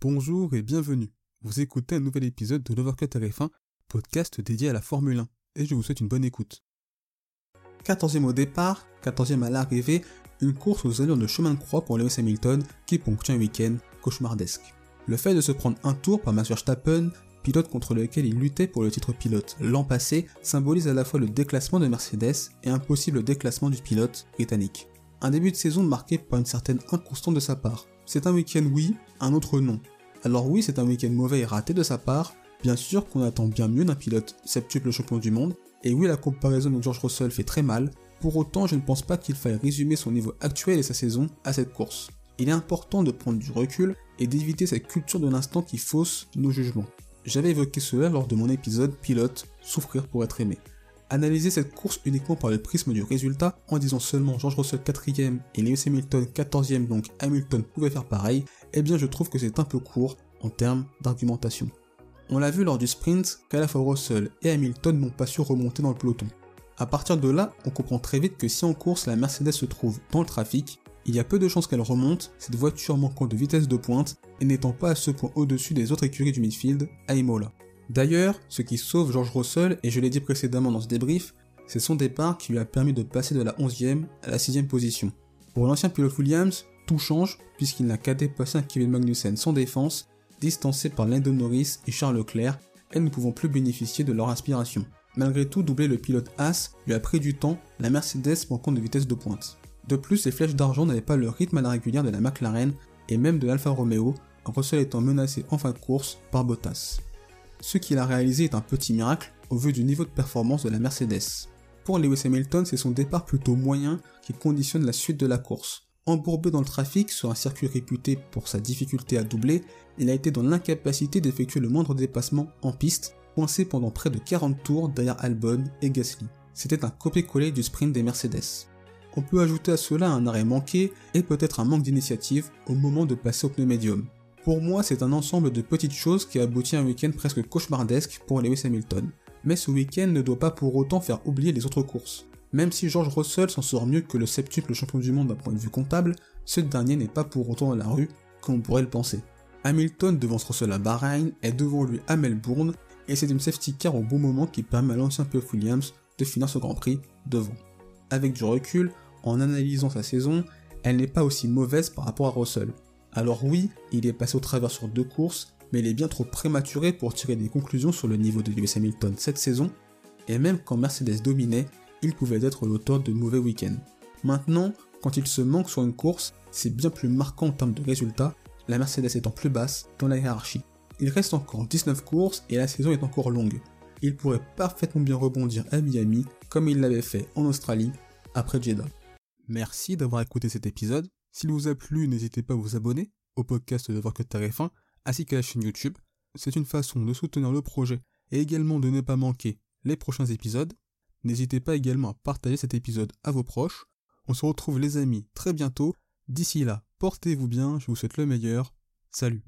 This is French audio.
Bonjour et bienvenue. Vous écoutez un nouvel épisode de l'Overcut RF1, podcast dédié à la Formule 1, et je vous souhaite une bonne écoute. 14e au départ, 14e à l'arrivée, une course aux allures de chemin de croix pour Lewis Hamilton qui ponctue un week-end cauchemardesque. Le fait de se prendre un tour par Max Verstappen, pilote contre lequel il luttait pour le titre pilote l'an passé, symbolise à la fois le déclassement de Mercedes et un possible déclassement du pilote britannique. Un début de saison marqué par une certaine inconstance de sa part. C'est un week-end oui, un autre non. Alors oui, c'est un week-end mauvais et raté de sa part, bien sûr qu'on attend bien mieux d'un pilote septuple champion du monde, et oui, la comparaison avec George Russell fait très mal, pour autant je ne pense pas qu'il faille résumer son niveau actuel et sa saison à cette course. Il est important de prendre du recul et d'éviter cette culture de l'instant qui fausse nos jugements. J'avais évoqué cela lors de mon épisode Pilote, souffrir pour être aimé. Analyser cette course uniquement par le prisme du résultat, en disant seulement George Russell 4ème et Lewis Hamilton 14ème donc Hamilton pouvait faire pareil, eh bien je trouve que c'est un peu court en termes d'argumentation. On l'a vu lors du sprint qu'à la Russell et Hamilton n'ont pas su remonter dans le peloton. A partir de là, on comprend très vite que si en course la Mercedes se trouve dans le trafic, il y a peu de chances qu'elle remonte, cette voiture manquant de vitesse de pointe et n'étant pas à ce point au-dessus des autres écuries du midfield à Imola. D'ailleurs, ce qui sauve George Russell, et je l'ai dit précédemment dans ce débrief, c'est son départ qui lui a permis de passer de la 11e à la 6e position. Pour l'ancien pilote Williams, tout change puisqu'il n'a qu'à dépasser un Kevin Magnussen sans défense, distancé par Lando Norris et Charles Leclerc, et ne pouvant plus bénéficier de leur inspiration. Malgré tout, doubler le pilote As lui a pris du temps, la Mercedes manquant de vitesse de pointe. De plus, les flèches d'argent n'avaient pas le rythme à la régulière de la McLaren et même de l'Alfa Romeo, Russell étant menacé en fin de course par Bottas. Ce qu'il a réalisé est un petit miracle au vu du niveau de performance de la Mercedes. Pour Lewis Hamilton, c'est son départ plutôt moyen qui conditionne la suite de la course. Embourbé dans le trafic sur un circuit réputé pour sa difficulté à doubler, il a été dans l'incapacité d'effectuer le moindre dépassement en piste, coincé pendant près de 40 tours derrière Albon et Gasly. C'était un copier-coller du sprint des Mercedes. On peut ajouter à cela un arrêt manqué et peut-être un manque d'initiative au moment de passer au pneu médium. Pour moi, c'est un ensemble de petites choses qui aboutit à un week-end presque cauchemardesque pour Lewis Hamilton. Mais ce week-end ne doit pas pour autant faire oublier les autres courses. Même si George Russell s'en sort mieux que le septuple champion du monde d'un point de vue comptable, ce dernier n'est pas pour autant dans la rue, comme on pourrait le penser. Hamilton devance Russell à Bahreïn est devant lui à Melbourne, et c'est une safety car au bon moment qui permet à l'ancien pilote Williams de finir ce Grand Prix devant. Avec du recul, en analysant sa saison, elle n'est pas aussi mauvaise par rapport à Russell. Alors oui, il est passé au travers sur deux courses, mais il est bien trop prématuré pour tirer des conclusions sur le niveau de Lewis Hamilton cette saison, et même quand Mercedes dominait, il pouvait être l'auteur de mauvais week-ends. Maintenant, quand il se manque sur une course, c'est bien plus marquant en termes de résultats, la Mercedes étant plus basse dans la hiérarchie. Il reste encore 19 courses et la saison est encore longue. Il pourrait parfaitement bien rebondir à Miami comme il l'avait fait en Australie après Jeddah. Merci d'avoir écouté cet épisode. S'il vous a plu, n'hésitez pas à vous abonner au podcast de Work Tarif 1 ainsi qu'à la chaîne YouTube. C'est une façon de soutenir le projet et également de ne pas manquer les prochains épisodes. N'hésitez pas également à partager cet épisode à vos proches. On se retrouve les amis très bientôt. D'ici là, portez-vous bien, je vous souhaite le meilleur. Salut